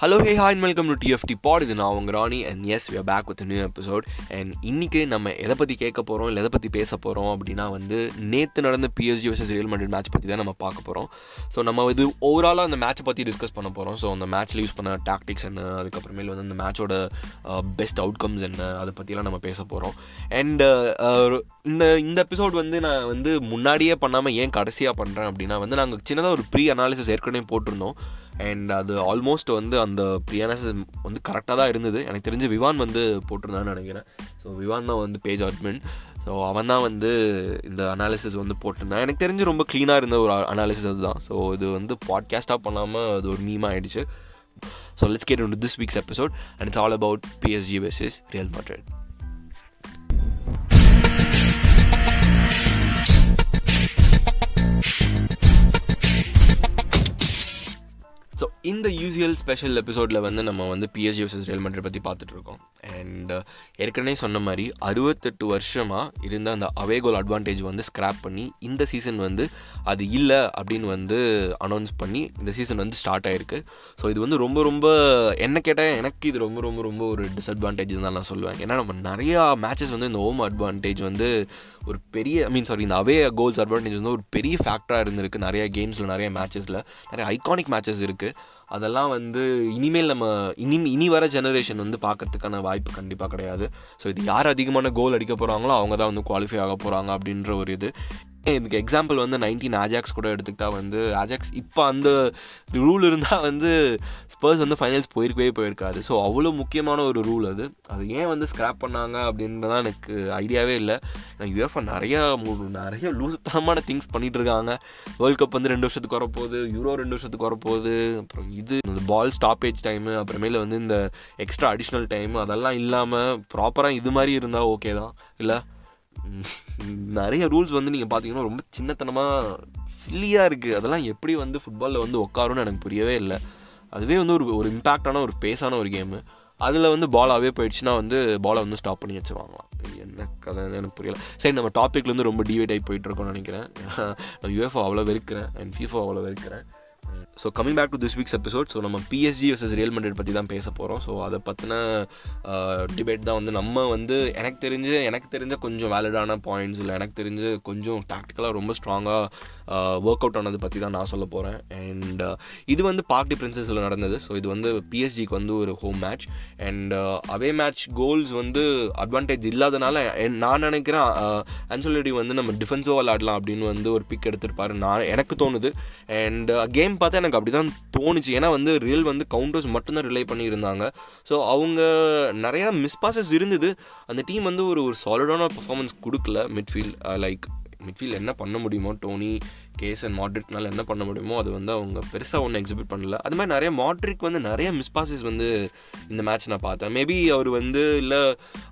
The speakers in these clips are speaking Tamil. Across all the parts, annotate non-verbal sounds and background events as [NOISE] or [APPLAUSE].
Hello hey hi welcome to DFT pod இது நான் உங்கள் Rani and yes we back with new episode and இன்றைக்கி நம்ம எதை பற்றி கேட்க போகிறோம் இல்லை எதை பற்றி பேச போகிறோம் அப்படின்னா வந்து நேற்று நடந்த PSG versus Real Madrid match பற்றி தான் நம்ம பார்க்க போகிறோம் ஸோ நம்ம இது ஓவராலாக அந்த மேட்ச்சை பற்றி டிஸ்கஸ் பண்ண போகிறோம் ஸோ அந்த மேட்ச்சில் யூஸ் பண்ண டாக்டிக்ஸ் என்ன அதுக்கப்புறமேல் வந்து அந்த மேட்சோட பெஸ்ட் அவுட்கம்ஸ் என்ன அதை பற்றிலாம் நம்ம பேச போகிறோம் அண்ட் uh, இந்த இந்த எபிசோட் வந்து நான் வந்து முன்னாடியே பண்ணாமல் ஏன் கடைசியாக பண்ணுறேன் அப்படின்னா வந்து நாங்கள் சின்னதாக ஒரு ப்ரீ அனாலிசிஸ் ஏற்கனவே போட்டிருந்தோம். அண்ட் அது ஆல்மோஸ்ட் வந்து அந்த பிரியானஸ் வந்து கரெக்டாக தான் இருந்தது. எனக்கு தெரிஞ்சு விவான் வந்து போட்டிருந்தான்னு நினைக்கிறேன். ஸோ விவான் தான் வந்து பேஜ் அட்மின் ஸோ அவன் தான் வந்து இந்த அனாலிசிஸ் வந்து போட்டிருந்தான். எனக்கு தெரிஞ்சு ரொம்ப க்ளீனாக இருந்த ஒரு அனாலிசிஸ் அதுதான். ஸோ இது வந்து பாட்காஸ்ட்டாக பண்ணாமல் அது ஒரு மீமாக ஆகிடுச்சு so let's get in this week's episode and it's all about PSG versus Real Madrid so இந்த யூசியல் ஸ்பெஷல் எபிசோடில் வந்து நம்ம வந்து பிஎஸ்ஜி வர்சஸ் ரியல் மட்ரிட் பற்றி பார்த்துட்ருக்கோம். அண்ட் uh, ஏற்கனவே சொன்ன மாதிரி அறுபத்தெட்டு வருஷமாக இருந்த அந்த அவேகோல் அட்வான்டேஜ் வந்து ஸ்க்ராப் பண்ணி இந்த சீசன் வந்து அது இல்லை அப்படின்னு வந்து அனௌன்ஸ் பண்ணி இந்த சீசன் வந்து ஸ்டார்ட் ஆகிருக்கு ஸோ இது வந்து ரொம்ப ரொம்ப என்ன கேட்டால் எனக்கு இது ரொம்ப ரொம்ப ரொம்ப ஒரு டிஸ்அட்வான்டேஜ் தான் நான் சொல்லுவேன் ஏன்னா நம்ம நிறையா மேட்சஸ் வந்து இந்த ஹோம் அட்வான்டேஜ் வந்து ஒரு பெரிய ஐ மீன் சாரி இந்த அவே கோல்ஸ் அட்வான்டேஜ் வந்து ஒரு பெரிய ஃபேக்டராக இருந்திருக்கு. நிறைய கேம்ஸில் நிறைய மேட்சஸில் நிறைய ஐகானிக் மேட்சஸ் இருக்குது அதெல்லாம் வந்து இனிமேல் நம்ம இனி இனி வர ஜெனரேஷன் வந்து பார்க்கறதுக்கான வாய்ப்பு கண்டிப்பாக கிடையாது. ஸோ இது யார் அதிகமான கோல் அடிக்க போகிறாங்களோ அவங்க தான் வந்து குவாலிஃபை ஆக போகிறாங்க அப்படின்ற ஒரு இது. இதுக்கு எக்ஸாம்பிள் வந்து நைன்டீன் ஆஜாக்ஸ் கூட எடுத்துக்கிட்டால் வந்து ஆஜாக்ஸ் இப்போ அந்த ரூல் இருந்தால் வந்து ஸ்பர்ஸ் வந்து ஃபைனல்ஸ் போயிருக்கவே போயிருக்காது. ஸோ அவ்வளோ முக்கியமான ஒரு ரூல் அது. அது ஏன் வந்து ஸ்க்ராப் பண்ணாங்க அப்படின்றதான் எனக்கு ஐடியாவே இல்லை. யூஎஃப்ஆ நிறையா நிறைய லூசுத்தனமான திங்ஸ் பண்ணிகிட்டு இருக்காங்க. வேர்ல்ட் கப் வந்து ரெண்டு வருஷத்துக்கு வரப்போகுது யூரோ ரெண்டு வருஷத்துக்கு வரப்போகுது. அப்புறம் இது இந்த பால் ஸ்டாப்பேஜ் டைமு அப்புறமேல வந்து இந்த எக்ஸ்ட்ரா அடிஷ்னல் டைம் அதெல்லாம் இல்லாமல் ப்ராப்பராக இது மாதிரி இருந்தால் ஓகே தான். இல்லை? நிறைய ரூல்ஸ் வந்து நீங்கள் பார்த்தீங்கன்னா ரொம்ப சின்னத்தனமாக சில்லியாக இருக்குது அதெல்லாம் எப்படி வந்து ஃபுட்பாலில் வந்து உட்காரும்னு எனக்கு புரியவே இல்லை. அதுவே வந்து ஒரு ஒரு இம்பேக்டான ஒரு பேஸான ஒரு கேமு அதில் வந்து பாலாகவே போயிடுச்சுன்னா வந்து பாலை வந்து ஸ்டாப் பண்ணி வச்சுருவாங்களாம். என்ன கதை எனக்கு புரியல. சரி நம்ம டாப்பிக்லேருந்து ரொம்ப டிவைட் ஆகி போயிட்டுருக்கோம்னு நினைக்கிறேன். நான் யூஎஃப்ஓ அவ்வளோ வெறுக்கிறேன். அண்ட் ஃபீஃபோ அவ்வளோ வெறுக்கிறேன். So coming back to this week's episode so நம்ம பிஎஸ்ஜி வர்சஸ் ரியல் மண்ட்ரிட் பற்றி தான் பேச போகிறோம் ஸோ அதை பற்றின டிபேட் தான் வந்து நம்ம வந்து எனக்கு தெரிஞ்சு எனக்கு தெரிஞ்ச கொஞ்சம் வேலிடான பாயிண்ட்ஸ் இல்லை. எனக்கு தெரிஞ்சு கொஞ்சம் டாக்டிக்கலாக ரொம்ப ஸ்ட்ராங்காக ஒர்க் அவுட் ஆனது பற்றி தான் நான் சொல்ல போகிறேன் அண்ட் இது வந்து பார்க் டிஃப்ரென்சஸில் நடந்தது. ஸோ இது வந்து பிஎஸ்ஜிக்கு வந்து ஒரு home match and away match goals வந்து அட்வான்டேஜ் இல்லாதனால நான் நினைக்கிறேன் அன்சோலடி வந்து நம்ம டிஃபென்ஸோ விளாடலாம் அப்படின்னு வந்து ஒரு பிக் எடுத்திருப்பாரு. நான் எனக்கு தோணுது. அண்ட் கேம் பார்த்தா எனக்கு அப்படி தான் தோணுச்சு. ஏன்னா வந்து ரியல் வந்து கவுண்டர்ஸ் மட்டும்தான் ரிலே பண்ணியிருந்தாங்க. ஸோ அவங்க நிறையா மிஸ் பாசஸ் இருந்தது. அந்த டீம் வந்து ஒரு ஒரு சாலிடான பர்ஃபார்மன்ஸ் கொடுக்கல மிட்ஃபீல்ட் லைக் uh, மிட்ஃபீல்ட் என்ன பண்ண முடியுமோ டோனி கேஸ் அண்ட் மாட்ரிக்னால என்ன பண்ண முடியுமோ அது வந்து அவங்க பெருசாக ஒன்றும் எக்ஸிபிட் பண்ணல. அது மாதிரி நிறைய மாட்ரிக் வந்து நிறைய மிஸ்பாசஸ் வந்து இந்த மேட்ச் நான் பார்த்தேன். மேபி அவர் வந்து இல்லை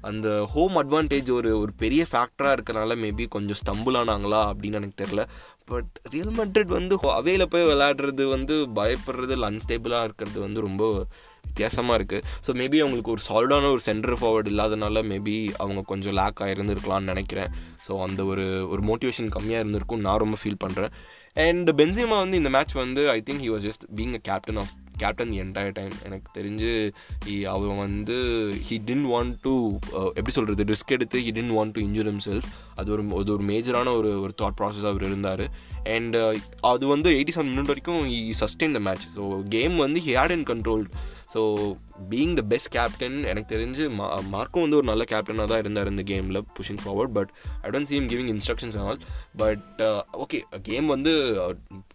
அந்த ஹோம் அட்வான்டேஜ் ஒரு ஒரு பெரிய ஃபேக்டராக இருக்கனால மேபி கொஞ்சம் ஸ்டம்பிள் ஆனாங்களா அப்படின்னு எனக்கு தெரில பட் ரியல் மட்ரிட் வந்து அவையில் போய் விளையாடுறது வந்து பயப்படுறது இல்லை அன்ஸ்டேபிளாக இருக்கிறது வந்து ரொம்ப வித்தியாசமாக இருக்குது ஸோ மேபி அவங்களுக்கு ஒரு சால்டான ஒரு சென்டர் ஃபார்வர்டு இல்லாதனால மேபி அவங்க கொஞ்சம் லேக் ஆகிருந்துருக்கலாம்னு நினைக்கிறேன். ஸோ அந்த ஒரு ஒரு மோட்டிவேஷன் கம்மியாக இருந்திருக்கும் நான் ரொம்ப ஃபீல் பண்ணுறேன் அண்ட் பென்சிமா வந்து இந்த மேட்ச் வந்து I think he was just being a captain of captain the entire time எனக்கு தெரிஞ்சு அவர் வந்து ஹி டின் வாண்ட் டு எப்படி சொல்கிறது ரிஸ்க் எடுத்து he didn't want to injure himself அது ஒரு அது ஒரு மேஜரான ஒரு ஒரு தாட் ப்ராசஸ் அவர் இருந்தார். அண்ட் uh, அது வந்து எயிட்டி செவன் மினிட் வரைக்கும் he sustain the match so game வந்து he had in controlled so being the best captain எனக்கு தெரிஞ்சு மா மார்க்கும் வந்து ஒரு நல்ல கேப்டனாக தான் இருந்தார் இந்த கேமில் pushing forward but I don't seem giving instructions all but okay game வந்து uh,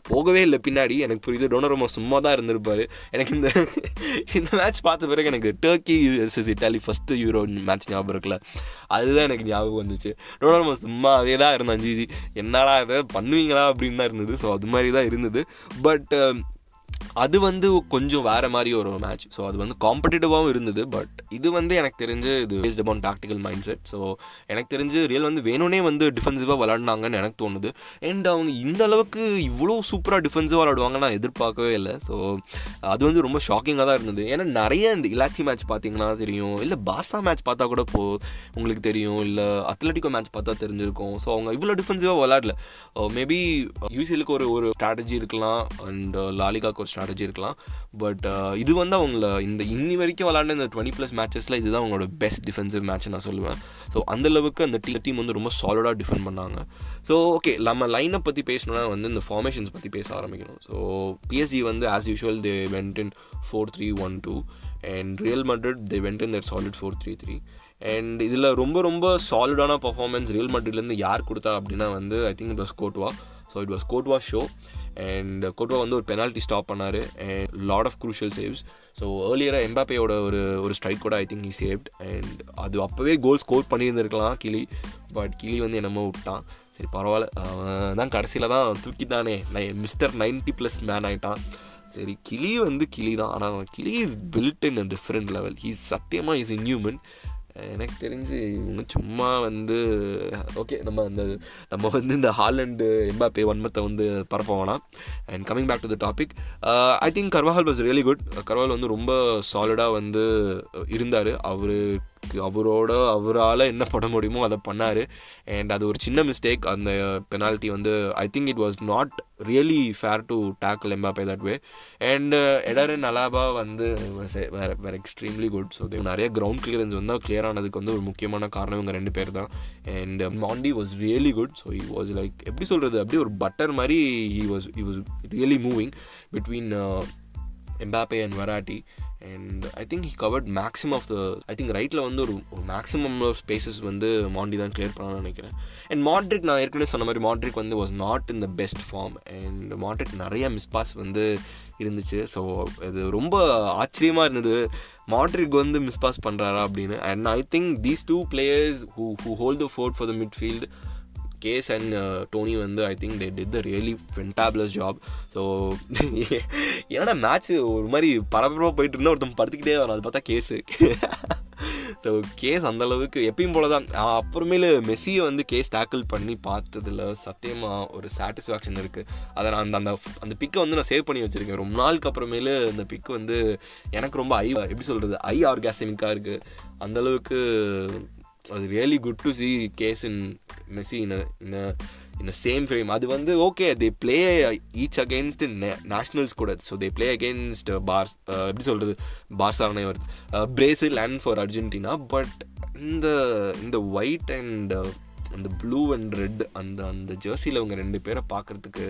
போகவே இல்லை பின்னாடி. எனக்கு புரியுது டோனரோமா சும்மா தான் இருந்திருப்பார். எனக்கு இந்த இந்த மேட்ச் பார்த்த பிறகு எனக்கு Turkey VS Italy first Euro match ஞாபகம் இருக்குல்ல. அதுதான் எனக்கு ஞாபகம் வந்துச்சு. டோனரோமா சும்மாவே தான் இருந்தான் ஜிஜி என்னடா இதை பண்ணுவீங்களா அப்படின்னு தான் இருந்தது. ஸோ அது மாதிரி தான் இருந்தது. பட் அது வந்து கொஞ்சம் வேறு மாதிரி ஒரு மேட்ச் ஸோ அது வந்து காம்படிட்டிவாகவும் இருந்தது பட் இது வந்து எனக்கு தெரிஞ்சு இது based upon tactical mindset so எனக்கு தெரிஞ்சு ரியல் வந்து வேணும்னே வந்து டிஃபென்சிவாக விளாடினாங்கன்னு எனக்கு தோணுது. அண்ட் அவங்க இந்த அளவுக்கு இவ்வளோ சூப்பராக டிஃபென்சிவாக விளாடுவாங்க நான் எதிர்பார்க்கவே இல்லை. ஸோ அது வந்து ரொம்ப ஷாக்கிங்காக தான் இருந்தது. ஏன்னா நிறைய இந்த இலாச்சி மேட்ச் பார்த்தீங்கன்னா தெரியும். இல்லை பார்சா மேட்ச் பார்த்தா கூட போ உங்களுக்கு தெரியும். இல்லை அத்லட்டிக்கோ மேட்ச் பார்த்தா தெரிஞ்சிருக்கும். ஸோ அவங்க இவ்வளோ டிஃபென்சிவாக விளாடல மேபி யூசிஎலுக்கு ஒரு ஒரு ஸ்ட்ராட்டஜி இருக்கலாம். அண்ட் லாலிகாக்கு uh, ஒரு ஸ்ட்ராட்டஜி இருக்கலாம். பட் uh, இது வந்து அவங்கள இந்த இன்னி வரைக்கும் விளாண்ட இந்த டுவெண்ட்டி ப்ளஸ் மேட்சஸில் இதுதான் அவங்களோட பெஸ்ட் டிஃபென்சிவ் மேட்ச் நான் சொல்லுவேன். ஸோ அந்தளவுக்கு அந்த டீ டீம் வந்து ரொம்ப சாலிடாக டிஃபெண்ட் பண்ணாங்க. ஸோ ஓகே நம்ம லைனை பற்றி பேசணும்னா வந்து இந்த ஃபார்மேஷன்ஸ் பற்றி பேச ஆரம்பிக்கணும். ஸோ பிஎஸ்சி வந்து as usual they went in four three one two and Real Madrid they went in their solid four three three and இதில் ரொம்ப ரொம்ப சாலிடான பர்ஃபார்மன்ஸ் ரியல் மட்ரிட்லேருந்து யார் கொடுத்தா அப்படின்னா வந்து I think it was Courtois so it was Courtois show and Courtois uh, வந்து ஒரு பெனால்ட்டி ஸ்டாப் பண்ணார். And lot of crucial saves so ஏர்லியராக எம்பாப்பேயோட ஒரு ஒரு ஸ்ட்ரைக் கூட I think he saved and அது அப்போவே கோல் ஸ்கோர் பண்ணியிருந்திருக்கலாம் கிளி. பட் கிளி வந்து என்னமோ விட்டான். சரி பரவாயில்ல. அவன் தான் கடைசியில் தான் தூக்கிட்டானே. நை மிஸ்டர் நைன்ட்டி ப்ளஸ் மேன் ஆகிட்டான் சரி கிளி வந்து கிளி தான். ஆனால் கிளி is built in a different level he's சத்தியமாக இஸ் இன்ஹியூமன் எனக்கு தெரிஞ்சு இவங்க சும்மா வந்து ஓகே நம்ம அந்த நம்ம வந்து இந்த ஹாலண்டு எம்பாப்பே ஒன்மத்தை வந்து பரப்ப வேணாம். And coming back to the topic I think Carvajal was really good Carvajal வந்து ரொம்ப சாலிடாக வந்து uh, இருந்தார். அவர் அவரோட அவரால் என்ன பண்ண முடியுமோ அதை பண்ணார். அண்ட் அது ஒரு சின்ன மிஸ்டேக் அந்த பெனால்ட்டி வந்து I think it was not really fair to tackle Mbappe that way and Eder and Alaba வந்து வேறு வேறு எக்ஸ்ட்ரீம்லி குட் ஸோ நிறைய கிரவுண்ட் கிளியரன்ஸ் வந்து கிளியர் ஆனதுக்கு வந்து ஒரு முக்கியமான காரணம் இவங்க ரெண்டு பேர் தான். And Mendy was really good so he was like எப்படி சொல்கிறது அப்படியே ஒரு பட்டர் மாதிரி he was he was really moving between Mbappe and Verratti and I think he covered maximum of the I think ரைட்டில் வந்து ஒரு ஒரு மேக்ஸிமம் ஆஃப் ஸ்பேசஸ் வந்து மாண்டி தான் கிளியர் பண்ணலாம்னு நினைக்கிறேன். அண்ட் மாட்ரிக் நான் ஏற்கனவே சொன்ன மாதிரி மாட்ரிக் வந்து was not in the best form and Madrid நிறைய மிஸ்பாஸ் வந்து இருந்துச்சு. ஸோ இது ரொம்ப ஆச்சரியமாக இருந்தது. மாட்ரிக் வந்து மிஸ்பாஸ் பண்ணுறாரா அப்படின்னு. And I think these two players who who hold the fort for the midfield case and Toni வந்து I think they did the really fantabulous job so என்னடா மேட்ச் ஒரு மாதிரி பரபரப்பாக போயிட்டு இருந்தால் ஒருத்தன் படுத்துக்கிட்டே வரும் அது பார்த்தா கேஸு ஸோ கேஸ் அந்தளவுக்கு எப்பயும் போல தான் அப்புறமேலு மெஸ்ஸியை வந்து கேஸ் டேக்கிள் பண்ணி பார்த்ததில் சத்தியமாக ஒரு சாட்டிஸ்ஃபேக்ஷன் இருக்குது அதை நான் அந்த அந்த அந்த பிக்கை வந்து நான் சேவ் பண்ணி வச்சுருக்கேன். ரொம்ப நாளுக்கு அப்புறமேலு அந்த பிக்கு வந்து எனக்கு ரொம்ப ஐ எப்படி சொல்கிறது ஐ ஆர்காசமிக்காக இருக்குது அந்தளவுக்கு அது really good to see case in Messi in in in same frame அது வந்து okay they play each against nationals கூட. So they play against Barca எப்படி சொல்கிறது பார்சாவனே வருது. Brazil and for Argentina but இந்த இந்த ஒயிட் அண்ட் அந்த ப்ளூ அண்ட் ரெட் அந்த அந்த ஜெர்சியில் அவங்க ரெண்டு பேரை பார்க்குறதுக்கு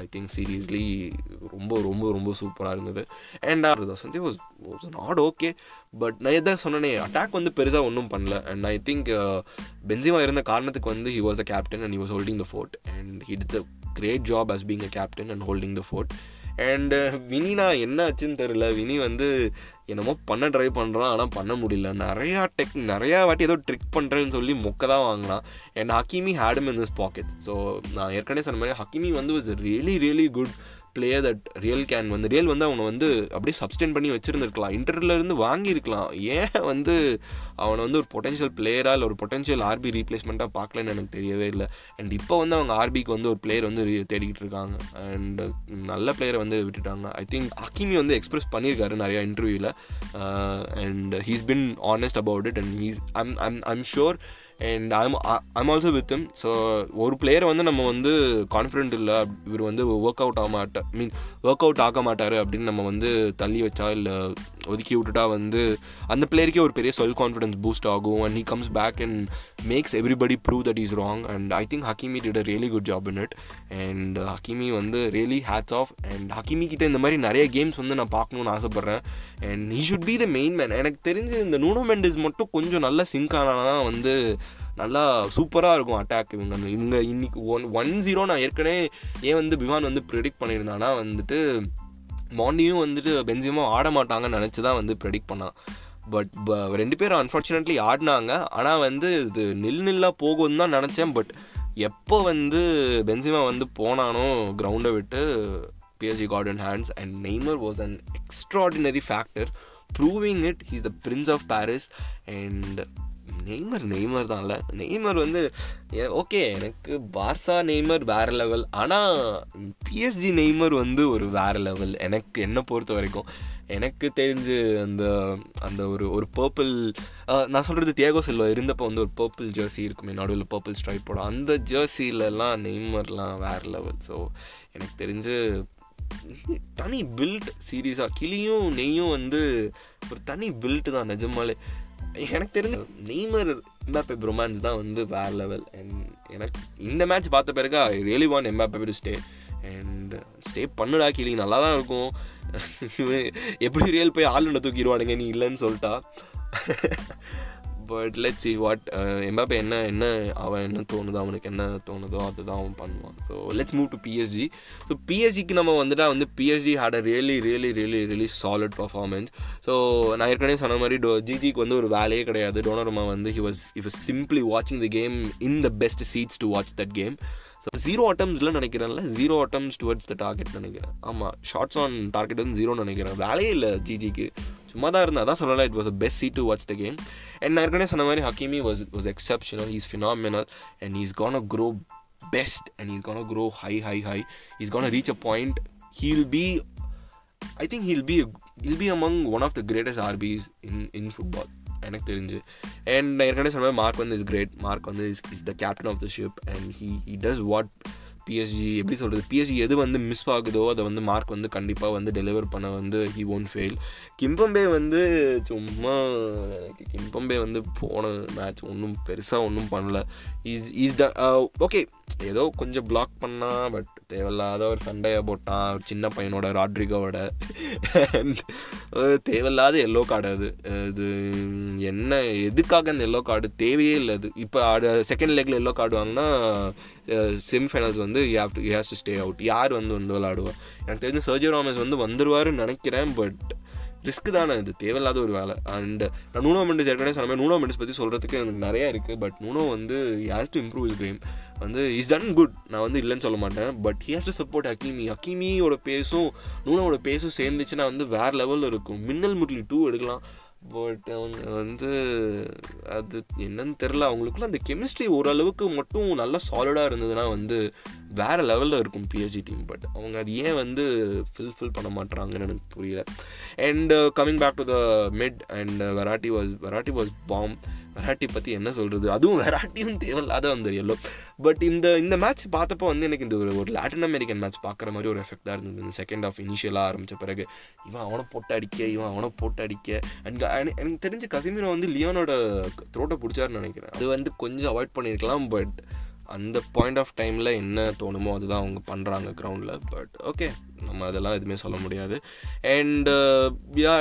ஐ திங்க் சீரியஸ்லி ரொம்ப ரொம்ப ரொம்ப சூப்பராக இருந்தது. And R Sanches was was not okay but நான் எதாவது சொன்னனே அட்டாக் வந்து பெருசாக ஒன்றும் பண்ணல. அண்ட் ஐ திங்க் பென்சிமா இருந்த காரணத்துக்கு வந்து he was the captain and he was holding the fort and he did the great job as being a captain and holding the fort and uh, வினினா என்ன ஆச்சுன்னு தெரில வினி வந்து என்னமோ பண்ண ட்ரை பண்ணுறான் ஆனால் பண்ண முடியல. நிறையா டெக் நிறையா வாட்டி ஏதோ ட்ரிக் பண்ணுறேன்னு சொல்லி மொக்க தான் வாங்கினான். And Hakimi had him in this pocket so நான் ஏற்கனவே சொன்ன மாதிரி ஹக்கீமி வந்து was really really good player that Real can வந்து ரியல் வந்து அவனை வந்து அப்படியே சப்ஸ்டெயின் பண்ணி வச்சுருந்துருக்கலாம். இன்டர்லேருந்து வாங்கியிருக்கலாம். ஏன் வந்து அவனை வந்து ஒரு பொட்டன்ஷியல் பிளேயராக இல்லை ஒரு பொட்டன்ஷியல் ஆர்பி ரீப்ளேஸ்மெண்ட்டாக பார்க்கலன்னு எனக்கு தெரியவே இல்லை. அண்ட் இப்போ வந்து அவங்க ஆர்பிக்கு வந்து ஒரு பிளேயர் வந்து தேடிக்கிட்டு இருக்காங்க. அண்ட் நல்ல பிளேயரை வந்து விட்டுட்டாங்க. ஐ திங்க் அக்கிமி வந்து எக்ஸ்பிரஸ் பண்ணியிருக்காரு நிறையா இன்டர்வியூவில் and he's been honest about it and he's I'm I'm I'm sure and I'm I'm also with him so ஒரு பிளேயரை வந்து நம்ம வந்து கான்ஃபிடென்ட் இல்லை. இவர் வந்து ஒர்க் அவுட் ஆக மாட்டார் மீன் ஒர்க் அவுட் ஆக மாட்டார் அப்படின்னு நம்ம வந்து தள்ளி வச்சா இல்லை ஒதுக்கி விட்டுட்டா வந்து அந்த பிளேயருக்கே ஒரு பெரிய செல்ஃப் கான்ஃபிடன்ஸ் பூஸ்ட் ஆகும். And he comes back and makes everybody prove that is wrong and I think Hakimi did a really good job in it and Hakimi வந்து really hats off and Hakimi கிட்ட இந்த மாதிரி நிறைய கேம்ஸ் வந்து நான் பார்க்கணுன்னு ஆசைப்பட்றேன். And he should be the main man எனக்கு தெரிஞ்சு இந்த நூனோ மெண்டிஸ் மட்டும் கொஞ்சம் நல்லா சிங்க் ஆனால் வந்து நல்லா சூப்பராக இருக்கும் அட்டாக் இவங்க இவங்க இன்னைக்கு ஒன் ஒன் ஜீரோ நான் ஏற்கனவே ஏன் வந்து பிவான் வந்து ப்ரெடிக்ட் பண்ணியிருந்தானா வந்துட்டு மாண்டியும் வந்துட்டு பென்சிமா ஆட மாட்டாங்கன்னு நினச்சி தான் வந்து ப்ரெடிக்ட் பண்ணான். பட் ரெண்டு பேரும் அன்ஃபார்ச்சுனேட்லி ஆடினாங்க. ஆனால் வந்து இது நில் நில்லாக போகும்னு தான் நினச்சேன். பட் எப்போ வந்து பென்சிமா வந்து போனானோ கிரவுண்டை விட்டு PSG got and hands and Neymar was an extraordinary factor proving it he's the prince of Paris and Neymar Neymar தான்ல Neymar வந்து ஓகே எனக்கு பார்சா நெய்மர் வேறு லெவல். ஆனால் பிஎஸ்ஜி நெய்மர் வந்து ஒரு வேறு லெவல். எனக்கு என்னை பொறுத்த வரைக்கும் எனக்கு தெரிஞ்சு அந்த அந்த ஒரு ஒரு பர்பிள் நான் சொல்கிறது தியாகோ செல்வா இருந்தப்போ வந்து ஒரு பர்பிள் ஜெர்சி இருக்குமே நடுவில் பர்பிள் ஸ்ட்ரைப் போட அந்த ஜெர்சிலலாம் நெய்மர்லாம் வேறு லெவல். ஸோ எனக்கு தெரிஞ்சு தனி பில்ட் சீரியஸாக கிளியும் நெய்யும் வந்து ஒரு தனி பில்ட் தான் நிஜமாலே. எனக்கு தெரிஞ்ச நெய்மர் எம்பாப்பே ப்ரொமான்ஸ் தான் வந்து வேறு லெவல் அண்ட் எனக்கு இந்த மேட்ச் பார்த்த பிறகு I really want Mbappe to stay and stay பண்ணுடா கிளி நல்லா தான் இருக்கும். [LAUGHS] எப்படி ரியல் போய் ஆளுநை தூக்கிடுவானுங்க நீ இல்லைன்னு சொல்லிட்டா. [LAUGHS] But let see what Mbappe என்ன என்ன அவன் என்ன தோணுதோ அவனுக்கு என்ன தோணுதோ அதுதான் அவன் பண்ணுவான். So let's move to PSG so பிஎஸ்ஜிக்கு நம்ம வந்துட்டா வந்து PSG had a really really really really solid performance so நான் ஏற்கனவே சொன்ன மாதிரி டோ ஜிஜிக்கு வந்து ஒரு வேலையே கிடையாது. டோனர்மா வந்து ஹி வாஸ் இஃப் சிம்பிளி வாட்சிங் the game in the best seats to watch that game so zero அட்டம்ஸில் நினைக்கிறேன்ல zero attempts towards the target நினைக்கிறேன். ஆமாம் ஷார்ட்ஸ் ஆன் டார்கெட் வந்து ஜீரோன்னு நினைக்கிறேன். வேலையே இல்லை ஜிஜிக்கு சும்மா தான் இருந்தால் தான் சொல்லலாம் it was a best see to watch the game and நான் ஏற்கனவே சொன்ன மாதிரி Hakimi was was exceptional is phenomenal and is gonna grow best and is gonna grow high high high is gonna reach a point he'll be I think he'll be he'll be among one of the greatest RBs in in football எனக்கு தெரிஞ்சு. அண்ட் நான் ஏற்கனவே சொன்ன மாதிரி மார்க் வந்து இஸ் கிரேட் மார்க் வந்து is is the captain of the ship and he he does what PSG எப்படி சொல்கிறது பிஎஸ்ஜி எது வந்து மிஸ் ஆகுதோ அதை வந்து மார்க் வந்து கண்டிப்பாக வந்து டெலிவர் பண்ண வந்து ஹி ஓன் ஃபெயில் கிம்பம்பே வந்து சும்மா எனக்கு கிம்பம்பே வந்து போன மேட்ச் ஒன்றும் பெருசாக ஒன்றும் பண்ணல. இஸ் இஸ் ட ஓகே ஏதோ கொஞ்சம் பிளாக் பண்ணால் பட் தேவையில்லாத ஒரு சண்டையை போட்டான். ஒரு சின்ன பையனோட ராட்ரிகோவோட தேவையில்லாத எல்லோ கார்டு அது. இது என்ன எதுக்காக அந்த எல்லோ கார்டு தேவையே இல்லை. அது இப்போ செகண்ட் லெக்கில் எல்லோ கார்டு வாங்கினா செமிஃபைனல்ஸ் வந்து you have to you has to stay out யார் வந்து வந்து விளாடுவா எனக்கு தெரிஞ்ச சர்ஜி ராமஸ் வந்து வந்துடுவாருன்னு நினைக்கிறேன் பட் ரிஸ்க் தானே இது. தேவையில்லாத ஒரு வேலை. அண்ட் நான் நூனோ மெண்டஸ் ஏற்கனவே சொன்ன நூனோ மெண்டஸ் பற்றி சொல்கிறதுக்கு எனக்கு நிறையா இருக்குது பட் நூனோ வந்து has to improve is game வந்து இஸ் டன் குட் நான் வந்து இல்லைன்னு சொல்ல மாட்டேன் but he has to support Hakimi அக்கீமியோட பேஸும் நூனோட பேஸும் சேர்ந்துச்சுன்னா வந்து வேறு லெவலில் இருக்கும். மின்னல் முரளி டூ எடுக்கலாம். பட் அவங்க வந்து அது என்னன்னு தெரில அவங்களுக்குள்ள அந்த கெமிஸ்ட்ரி ஓரளவுக்கு மட்டும் நல்லா சாலிடாக இருந்ததுன்னா வந்து வேறு லெவலில் இருக்கும் பிஹெச்டி டீம் பட் அவங்க அது ஏன் வந்து ஃபில்ஃபில் பண்ண மாட்டாங்கன்னு எனக்கு புரியல. And coming back to the mid and Verratti was Verratti was bomb Verratti பற்றி என்ன சொல்கிறது அதுவும் வெராட்டியும் தேவையில்லாத வந்து எல்லோ பட் இந்த இந்த மேட்ச் பார்த்தப்போ வந்து எனக்கு இந்த ஒரு ஒரு லாட்டின் அமெரிக்கன் மேட்ச் பார்க்குற மாதிரி ஒரு எஃபெக்டாக இருந்தது. இந்த செகண்ட் ஆஃப் இனிஷியலாக ஆரம்பித்த பிறகு இவன் அவனை போட்டு அடிக்க இவன் அவனை போட்டு அடிக்க. அண்ட் uh, எனக்கு தெரிஞ்ச கசிமீரோ வந்து லியோனோட த்ரோட்டை பிடிச்சாருன்னு நினைக்கிறேன். அது வந்து கொஞ்சம் அவாய்ட் பண்ணியிருக்கலாம் பட் அந்த பாயிண்ட் ஆஃப் டைமில் என்ன தோணுமோ அதுதான் அவங்க பண்ணுறாங்க கிரவுண்டில் பட் ஓகே நம்ம அதெல்லாம் எதுவுமே சொல்ல முடியாது. And ya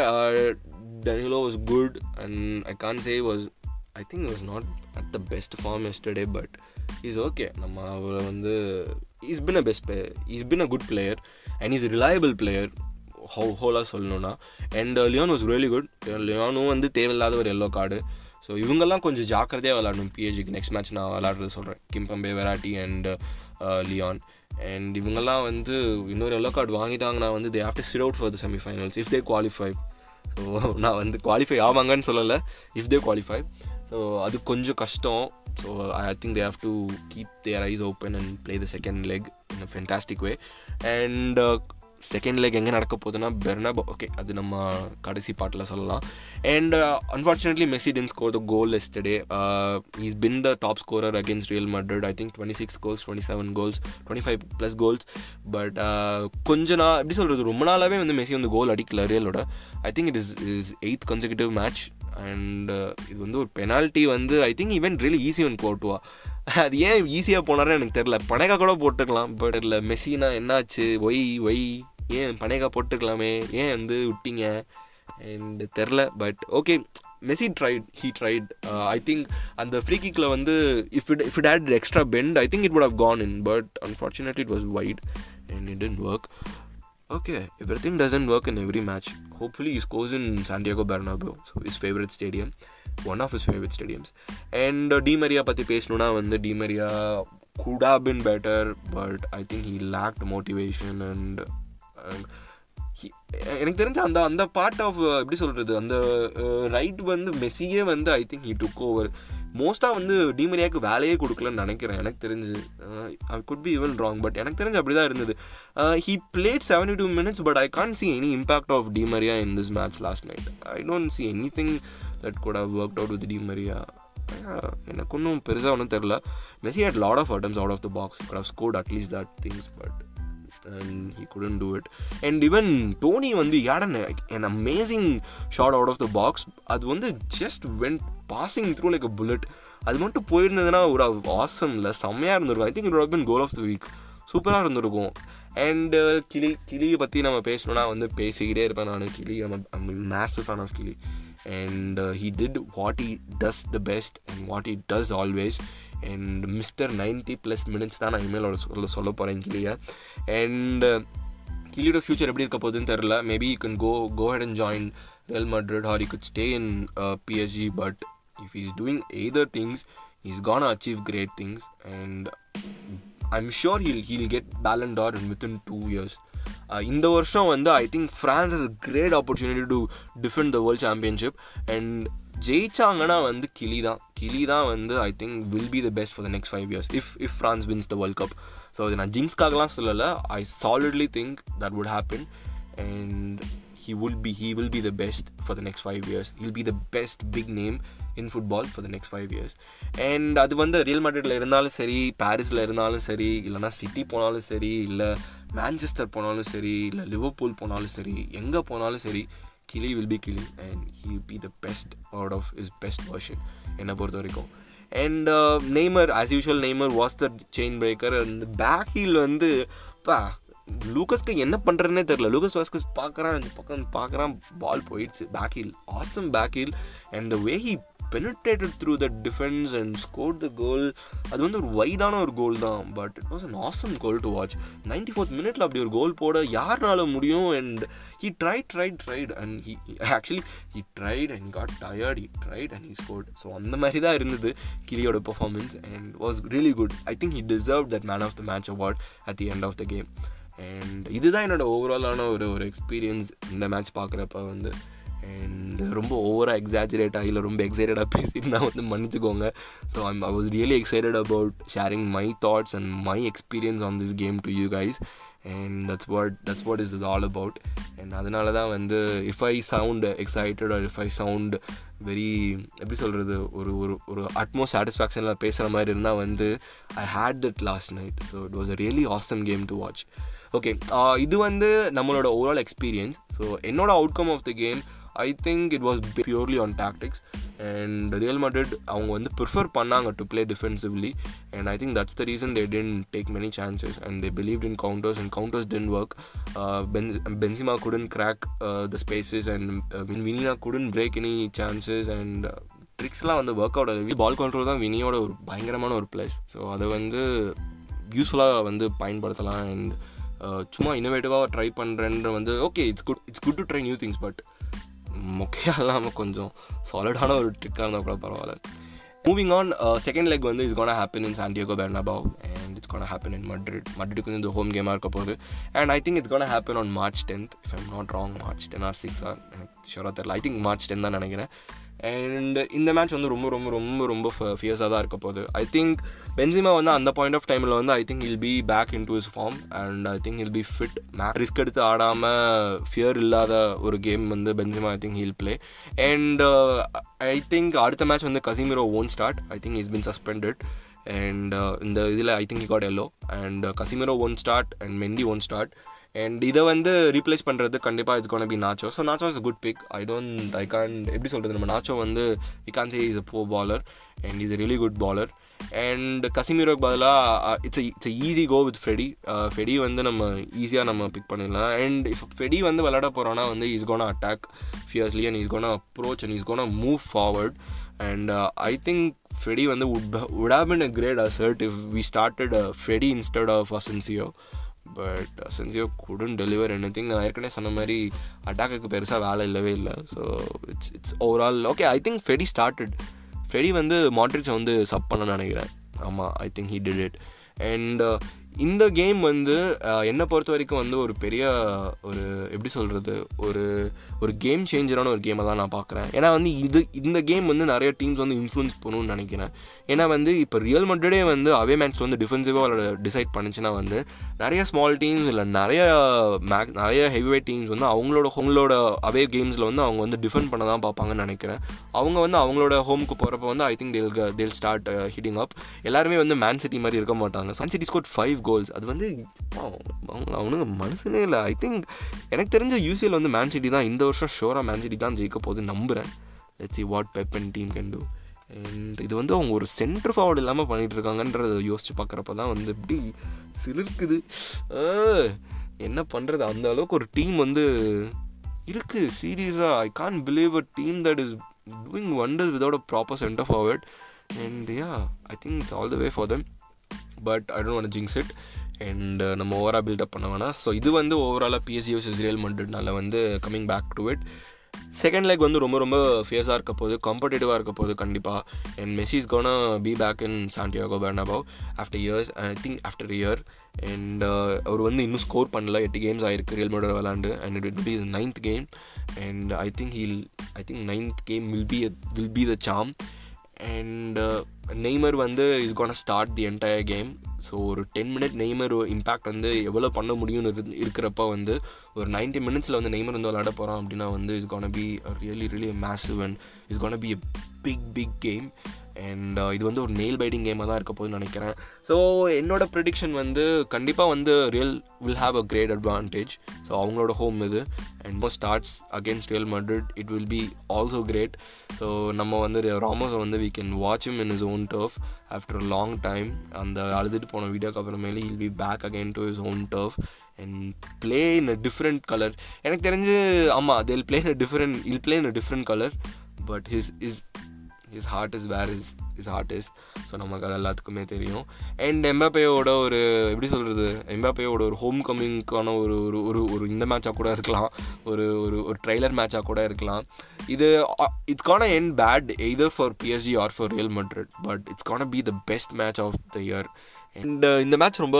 Danilo was good and I can say was I think was not at the best form yesterday but is okay நம்ம அவரை வந்து is been a best player is been a good player and is reliable player ஹோ ஹோலாக சொல்லணும்னா. And Leon was really good லியோனும் வந்து தேவையில்லாத ஒரு எல்லோ கார்டு ஸோ இவங்கெல்லாம் கொஞ்சம் ஜாக்கிரதையாக விளாடணும் பிஹெஜிக்கு நெக்ஸ்ட் மேட்ச் நான் விளாட்றது சொல்கிறேன் Kimpembe Verratti and Leon and இவங்கெல்லாம் வந்து இன்னொரு எல்லோ கார்டு வாங்கிட்டாங்கன்னா வந்து they have to sit out for the semifinals if they qualify so நான் வந்து குவாலிஃபை ஆவாங்கன்னு சொல்லலை. இஃப் தே குவாலிஃபை ஸோ அது கொஞ்சம் கஷ்டம். So I think they have to keep their eyes open and play the second leg in a fantastic way and second leg எங்கே நடக்க போகுதுன்னா பெர்னாபோ. ஓகே அது நம்ம கடைசி பாட்டில் சொல்லலாம். And unfortunately Messi didn't score the goal yesterday is been the top scorer against Real Madrid I think twenty six goals twenty seven goals twenty five plus goals but கொஞ்ச நாள் எப்படி சொல்கிறது ரொம்ப நாளாகவே வந்து மெஸ்ஸி வந்து கோல் அடிக்கல ரியலோட I think it is is eight consecutive match and இது வந்து ஒரு பெனால்ட்டி வந்து I think even really easy one போட்டுவா. [LAUGHS] அது ஏன் ஈஸியாக போனாரே எனக்கு தெரில பனேகா கூட போட்டுக்கலாம். பட் இல்லை மெஸ்ஸினா என்னாச்சு? ஒய் ஒய் ஏன் பனேகா போட்டுருக்கலாமே ஏன் வந்து விட்டீங்க அண்ட் தெரில but okay Messi tried he tried I think அந்த ஃப்ரீ கிக்கில் வந்து if it if it had extra bend I think it would have gone in but unfortunately it was wide and it didn't work okay everything doesn't work in every match hopefully is goes in Santiago Bernabeu so is favourite stadium one of is favourite stadiums and Di Maria பற்றி பேசணுன்னா வந்து Di Maria could have been better but I think he lacked motivation and எனக்கு தெரிஞ்ச அந்த அந்த பார்ட் ஆஃப் uh, எப்படி சொல்கிறது அந்த uh, ரைட் வந்து மெஸ்ஸியே வந்து I think he took over மோஸ்ட்டாக வந்து டிமரியாவுக்கு வேலையே கொடுக்கலன்னு நினைக்கிறேன். எனக்கு தெரிஞ்சு I could be even wrong but எனக்கு தெரிஞ்சு அப்படி தான் இருந்தது he played seventy two minutes but I can see any impact of Di Maria in this match last night I don't see anything that could work out with Di Maria எனக்கு ஒன்றும் பெருசாக ஒன்றும் தெரில Messi had lot of attempts out of the box squad scored at least that things but and he couldn't do it and even Tony வந்து யாடன் என் amazing shot out of the box அது வந்து just when passing through like a bullet அது மட்டும் போயிருந்ததுன்னா ஒரு ஆசம் இல்லை செம்மையாக இருந்திருக்கும். I think it bin goal of the week சூப்பராக இருந்திருக்கும். அண்ட் கிளி கிளியை பற்றி நம்ம பேசணுன்னா வந்து பேசிக்கிட்டே இருப்பேன் நான். கிளி நம்ம மேசிவ் ஃபேன் ஆஃப் கிளி. And he did what he does the best and what he does always and mister ninety plus minutes தான் நான் இனிமேல் சொல்ல சொல்ல போகிறேன் கிளியை. அண்ட் கிளியோட ஃபியூச்சர் எப்படி இருக்க போகுதுன்னு தெரில maybe you can go go head and join Real Madrid or you could stay in PSG but if is doing either things is gonna achieve great things and I'm sure he'll he'll get Ballon d'Or in within two years இந்த வருஷம் வந்து I think France is great opportunity to defend the world championship and ஜெயிச்சாங்கன்னா வந்து கிளி தான் கிளி தான் வந்து I think will be the best for the next five years if if France wins the world cup so அது நான் ஜிங்ஸ்க்காகலாம் சொல்லலை. I solidly think that would happen and he will be he will be the best for the next five years. He'll be the best big name in football for the next five years. And அது வந்து ரியல் மேட்ரிட்ல இருந்தாலும் சரி பாரிஸில் இருந்தாலும் சரி இல்லைனா சிட்டி போனாலும் சரி இல்லை மேன்செஸ்டர் போனாலும் சரி இல்லை லிவர்பூல் போனாலும் சரி எங்கே போனாலும் சரி கிளி வில் பி கிளி and he be the best out of is best version என்னை பொறுத்த வரைக்கும் and Neymar as usual Neymar was the chain breaker அந்த பேக் ஹீல் வந்து பா லூக்கஸ்க்கு என்ன பண்ணுறதுனே தெரில லூக்கஸ் வாஸ்கஸ் பார்க்குறான் இந்த பக்கம் பார்க்குறான் பால் போயிடுச்சு. Back heel awesome back heel and the way he penetrated through the defence and score the goal அது வந்து ஒரு வைடான ஒரு கோல் தான். But it was an awesome goal to watch ninety fourth மினிட்ல அப்படி ஒரு கோல் போட யாருனால முடியும்? And he tried tried tried and he actually he tried and got tired he tried and he scored so அந்த மாதிரி தான் இருந்தது கிளியோட performance and was really good I think he deserve that man of the match award at the end of the game and இதுதான் என்னோட ஓவராலான ஒரு ஒரு எக்ஸ்பீரியன்ஸ் இந்த மேட்ச் பார்க்குறப்ப வந்து. அண்ட் ரொம்ப ஓவராக எக்ஸாஜரேட் ஆகி இல்லை ரொம்ப எக்ஸைட்டடாக பேசியிருந்தால் வந்து மன்னிச்சுக்கோங்க. So I'm I was really excited about sharing my thoughts and my experience on this game to you guys and that's what that's what is is all about and அதனால தான் வந்து if I sound excited or if I sound very எப்படி சொல்கிறது ஒரு ஒரு ஒரு அட்மோ சாட்டிஸ்ஃபேக்ஷனில் பேசுகிற மாதிரி இருந்தால் வந்து I hate that last night so it was a really awesome game to watch okay இது வந்து நம்மளோட ஓவரால் எக்ஸ்பீரியன்ஸ் ஸோ என்னோட outcome of the game I think it was purely on tactics and Real Madrid அவங்க வந்து ப்ரிஃபர் பண்ணாங்க to play defensively and I think that's the reason they tend take many chances and they believe in counters and counters tend work Benzema couldn't crack the spaces and வினினா couldn't break any chances and ட்ரிக்ஸ்லாம் வந்து ஒர்க் அவுட் ஆகுது பால் கண்ட்ரோல் தான் வினியோட ஒரு பயங்கரமான ஒரு பிளேஸ் ஸோ அதை வந்து யூஸ்ஃபுல்லாக வந்து பயன்படுத்தலாம். அண்ட் சும்மா இன்னோவேட்டிவாக ட்ரை பண்ணுறேன்ற வந்து okay it's good it's good to try new things but மொக்கையாக இல்லாமல் கொஞ்சம் சாலிடான ஒரு ட்ரிக்காக இருந்தால் கூட பரவாயில்ல மூவிங் ஆன் செகண்ட் லெக் வந்து is gonna happen in Santiago Bernabeu and it's gonna happen in Madrid Madrid வந்து இந்த ஹோம் கேமாக இருக்க போகுது and I think it's gonna happen on March tenth if I'm not wrong March ten or six or ஷோராக தெரில ஐ திங்க் மார்ச் டென் தான் நினைக்கிறேன் அண்ட் இந்த மேட்ச் வந்து ரொம்ப ரொம்ப ரொம்ப ரொம்ப ஃபியர்ஸாக தான் இருக்க போகுது. ஐ திங்க் பென்சிமா வந்து அந்த பாயிண்ட் ஆஃப் டைமில் வந்து I think he'll be back in to his form and I think he'll be fit make risk எடுத்து ஆடாமல் ஃபியர் இல்லாத ஒரு கேம் வந்து Benzema I think he'll play and I think அடுத்த மேட்ச் வந்து Casemiro won't start I think is been suspended and இந்த இதில் I think got yellow and Casemiro won't start and Mendy won't start and இதை வந்து ரீப்ளேஸ் பண்ணுறது கண்டிப்பாக it's gonna be Nacho so Nacho is a good pick I don't I can't எப்படி சொல்கிறது நம்ம? நாச்சோ வந்து we can say is a போ baller and is a really good baller and கசிமீரோக்கு பதிலாக it's it's easy go with Fede Fede வந்து நம்ம ஈஸியாக நம்ம பிக் பண்ணிடலாம். அண்ட் இஃப் ஃபெடி வந்து விளாட போகிறோன்னா வந்து is gonna attack fiercely and is gonna approach and is gonna move forward and I think Fede வந்து would would have been a great asset if we started Fede instead of Asensio but Asensio couldn't deliver anything நான் ஏற்கனவே சொன்ன மாதிரி அட்டாக்குக்கு பெருசாக வேலை இல்லவே இல்லை. So it's it's overall okay I think Fede started Fede வந்து மாட்ரிச்சை வந்து சப் பண்ண நினைக்கிறேன். ஆமாம் I think he did it and இந்த கேம் வந்து uh, என்னை பொறுத்த வரைக்கும் வந்து ஒரு பெரிய ஒரு எப்படி சொல்கிறது ஒரு ஒரு கேம் சேஞ்சரான ஒரு கேமை தான் நான் பார்க்குறேன். ஏன்னா வந்து இது இந்த கேம் வந்து நிறைய டீம்ஸ் வந்து இன்ஃப்ளூன்ஸ் பண்ணணும்னு நினைக்கிறேன். ஏன்னா வந்து இப்போ ரியல் மட்ரிடே வந்து அவே மேட்ச் வந்து டிஃபென்சிவாக அவளோட டிசைட் பண்ணுச்சுன்னா வந்து நிறைய ஸ்மால் டீம்ஸ் இல்லை நிறைய மேக் நிறைய ஹெவி வெயிட் டீம்ஸ் வந்து அவங்களோட அவங்களோட அவே கேம்ஸில் வந்து அவங்க வந்து டிஃபெண்ட் பண்ண தான் பார்ப்பாங்கன்னு நினைக்கிறேன். அவங்க வந்து அவங்களோட ஹோமுக்கு போகிறப்ப வந்து ஐ திங்க் தேல் தேல் ஸ்டார்ட் ஹிட்டிங் அப் எல்லாருமே வந்து மேன் சிட்டி மாதிரி இருக்க மாட்டாங்க. சன் சிட்டி ஸ்கோட் ஃபைவ் கோல்ஸ் அது வந்து அவங்க அவனுங்க மனசுனே இல்லை. ஐ திங்க் எனக்கு தெரிஞ்ச யூசிஎல் வந்து மேன் சிட்டி தான். இந்த வருஷம் ஷோராக மேன் சிட்டி தான் ஜெயிக்க போகுது நம்புகிறேன் let's see what Pep and team can do and இது வந்து அவங்க ஒரு சென்டர் ஃபார்வர்டு இல்லாமல் பண்ணிகிட்டு இருக்காங்கன்றத யோசிச்சு பார்க்குறப்ப தான் வந்து எப்படி சிலிர்க்குது. என்ன பண்ணுறது அந்த அளவுக்கு ஒரு டீம் வந்து இருக்குது சீரியஸாக I can't believe a team that is doing wonders without a proper centre forward and yeah I think it's all the way for them but I don't want jinx it and நம்ம ஓவராக பில்டப் பண்ண வேணாம். ஸோ இது வந்து ஓவராலாக பிஎஸ்சி வர்சஸ் ரியல் மண்ட்னால வந்து coming back to it second leg வந்து ரொம்ப ரொம்ப ஃபியர்ஸாக இருக்க போது காம்படேட்டிவாக இருக்க போது கண்டிப்பாக and Messi is gonna be back in Santiago Bernabeu after years I think after year and அவர் வந்து இன்னும் ஸ்கோர் பண்ணல. எட்டு கேம்ஸ் ஆயிருக்கு ரியல் மோடர் விளாண்டு and it it be ninth game and I think he'll I think ninth game will be will be the same and Neymar வந்து is gonna start the entire game so ஒரு டென் மினிட் நெய்மர் இம்பேக்ட் வந்து எவ்வளோ பண்ண முடியும்னு இரு இருக்கிறப்ப வந்து ஒரு நைன்டி மினிட்ஸில் வந்து நெய்மர் வந்து விளாட போகிறோம் அப்படின்னா வந்து is gonna be really really massive and is gonna be a big big game and இது வந்து ஒரு நெயில் பைடிங் கேமாக தான் இருக்க போகுதுன்னு நினைக்கிறேன். ஸோ என்னோட ப்ரிடிக்ஷன் வந்து கண்டிப்பாக வந்து Real will have a great advantage so அவங்களோட ஹோம் இது. And most starts against Real Madrid it will be also great so நம்ம வந்து ராமோஸை வந்து we can watch him in his own turf after long time அந்த அழுதுட்டு போன வீடியோக்கு அப்புறமேலே he'll be back again to his own turf and play in a different colour எனக்கு தெரிஞ்சு ஆமாம் they'll play in a different he'll play in a different colour but his is is heart is where is is heart is so நமக்கு அது எல்லாத்துக்குமே தெரியும். அண்ட் எம்பாப்பேயோட ஒரு எப்படி சொல்கிறது எம்பாப்பேயோட ஒரு ஹோம் கம்மிங்க்கான ஒரு ஒரு ஒரு ஒரு இந்த மேட்சாக கூட இருக்கலாம். ஒரு ஒரு ஒரு ட்ரெய்லர் மேட்சாக கூட இருக்கலாம். இது it's gonna an bad either for PSG or for Real Madrid but it's gonna be the best match of the year and uh, இந்த மேட்ச் ரொம்ப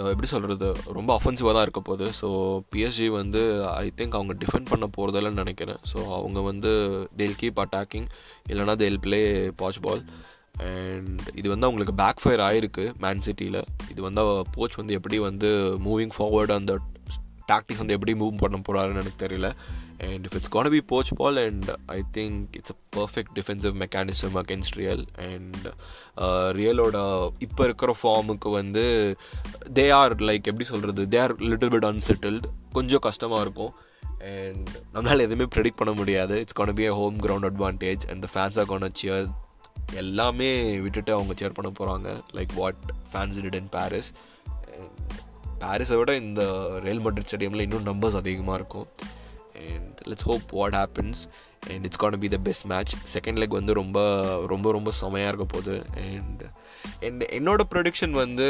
uh, எப்படி சொல்கிறது ரொம்ப அஃபென்சிவாக தான் இருக்க போகுது. ஸோ பிஎஸ்ஜி வந்து ஐ திங்க் அவங்க டிஃபெண்ட் பண்ண போகிறதில்லன்னு நினைக்கிறேன். ஸோ அவங்க வந்து தேல் கீப் அட்டாக்கிங் இல்லைனா தேல் பிளே பாச் பால் அண்ட் இது வந்து அவங்களுக்கு பேக் ஃபயர் ஆயிருக்கு மேன் சிட்டியில் இது வந்து போச் வந்து எப்படி வந்து மூவிங் ஃபார்வர்டு அந்த டாக்டிக்ஸ் வந்து எப்படி மூவ் பண்ண போகிறாருன்னு எனக்கு தெரியல. And if it's gonna be Poch ball and I think it's a perfect defensive mechanism against Real and ரியலோட இப்போ இருக்கிற ஃபார்முக்கு வந்து தே ஆர் லைக் எப்படி சொல்கிறது they are little bit unsettled கொஞ்சம் கஷ்டமாக இருக்கும். அண்ட் நம்மளால் எதுவுமே ப்ரெடிக்ட் பண்ண முடியாது. It's gonna be a home ground advantage and fans are gonna cheer எல்லாமே விட்டுட்டு அவங்க சேர் பண்ண போகிறாங்க like what fans did in Paris பாரிஸை விட இந்த ரியல் மட்ரிட் ஸ்டேடியமில் இன்னும் நம்பர்ஸ் அதிகமாக இருக்கும். And let's hope what happens and it's gonna be the best match second leg வந்து ரொம்ப ரொம்ப ரொம்ப செமையாக இருக்க போகுது. அண்ட் அண்ட் என்னோடய ப்ரொடிக்ஷன் வந்து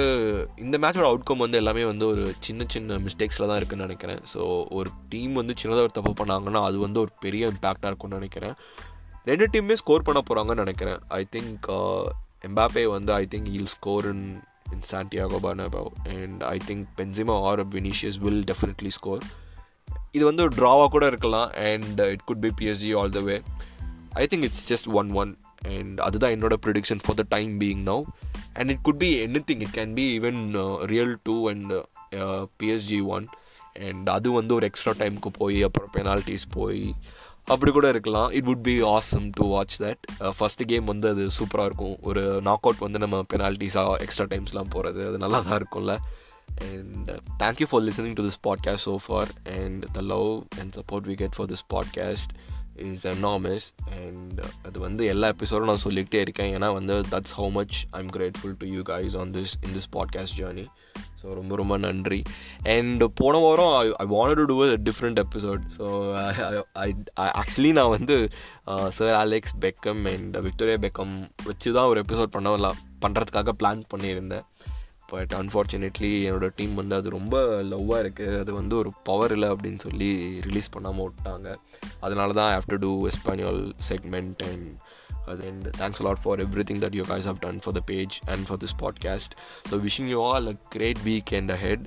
இந்த மேட்சோட அவுட்கம் வந்து எல்லாமே வந்து ஒரு சின்ன சின்ன மிஸ்டேக்ஸில் தான் இருக்குன்னு நினைக்கிறேன். ஸோ ஒரு டீம் வந்து சின்னதாக ஒரு தப்பு பண்ணாங்கன்னா அது வந்து ஒரு பெரிய இம்பேக்டாக இருக்கும்னு நினைக்கிறேன். ரெண்டு டீமுமே ஸ்கோர் பண்ண போகிறாங்கன்னு நினைக்கிறேன். ஐ திங்க் எம்பாப்பே வந்து I think he'll score in in Santiago Bernabeu and I think Benzema or Vinicius will definitely score இது வந்து ஒரு ட்ராவாக கூட இருக்கலாம் and it could be PSG all the way I think it's just one one and அதுதான் என்னோட prediction for the time being now and it could be anything it can be even Real two and PSG one and அது வந்து ஒரு எக்ஸ்ட்ரா டைமுக்கு போய் அப்புறம் பெனால்ட்டிஸ் போய் அப்படி கூட இருக்கலாம். It would be awesome to watch that first game வந்து அது சூப்பராக இருக்கும். ஒரு நாக் அவுட் வந்து நம்ம பெனால்ட்டிஸாக எக்ஸ்ட்ரா டைம்ஸ்லாம் போகிறது அது நல்லா தான் இருக்கும்ல. And uh, thank you for listening to this podcast so far. And the love and support we get for this podcast is enormous. And uh, அது வந்து எல்லா எபிசோடும் நான் சொல்லிக்கிட்டே இருக்கேன். ஏன்னா வந்து that's how much I am grateful to you guys on this in this podcast journey so ரொம்ப ரொம்ப நன்றி. அண்ட் போன வாரம் I I want to do a different episode so I actually நான் வந்து sir Alex Beckham and Victoria Beckham வச்சு தான் ஒரு எபிசோட் பண்ண பண்ணுறதுக்காக பிளான் பண்ணியிருந்தேன். பட் அன்ஃபார்ச்சுனேட்லி என்னோடய டீம் வந்து அது ரொம்ப லவ்வாக இருக்குது அது வந்து ஒரு பவர் இல்லை அப்படின்னு சொல்லி ரிலீஸ் பண்ணாமல் விட்டாங்க அதனால தான் after two Espanyol segment and அது and thanks lot for everything that you guys have done for the page and for this podcast so wishing you all a great week and ahead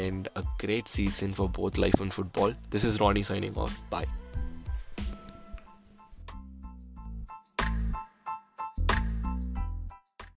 and a great season for both life and football this is Rani signing off bye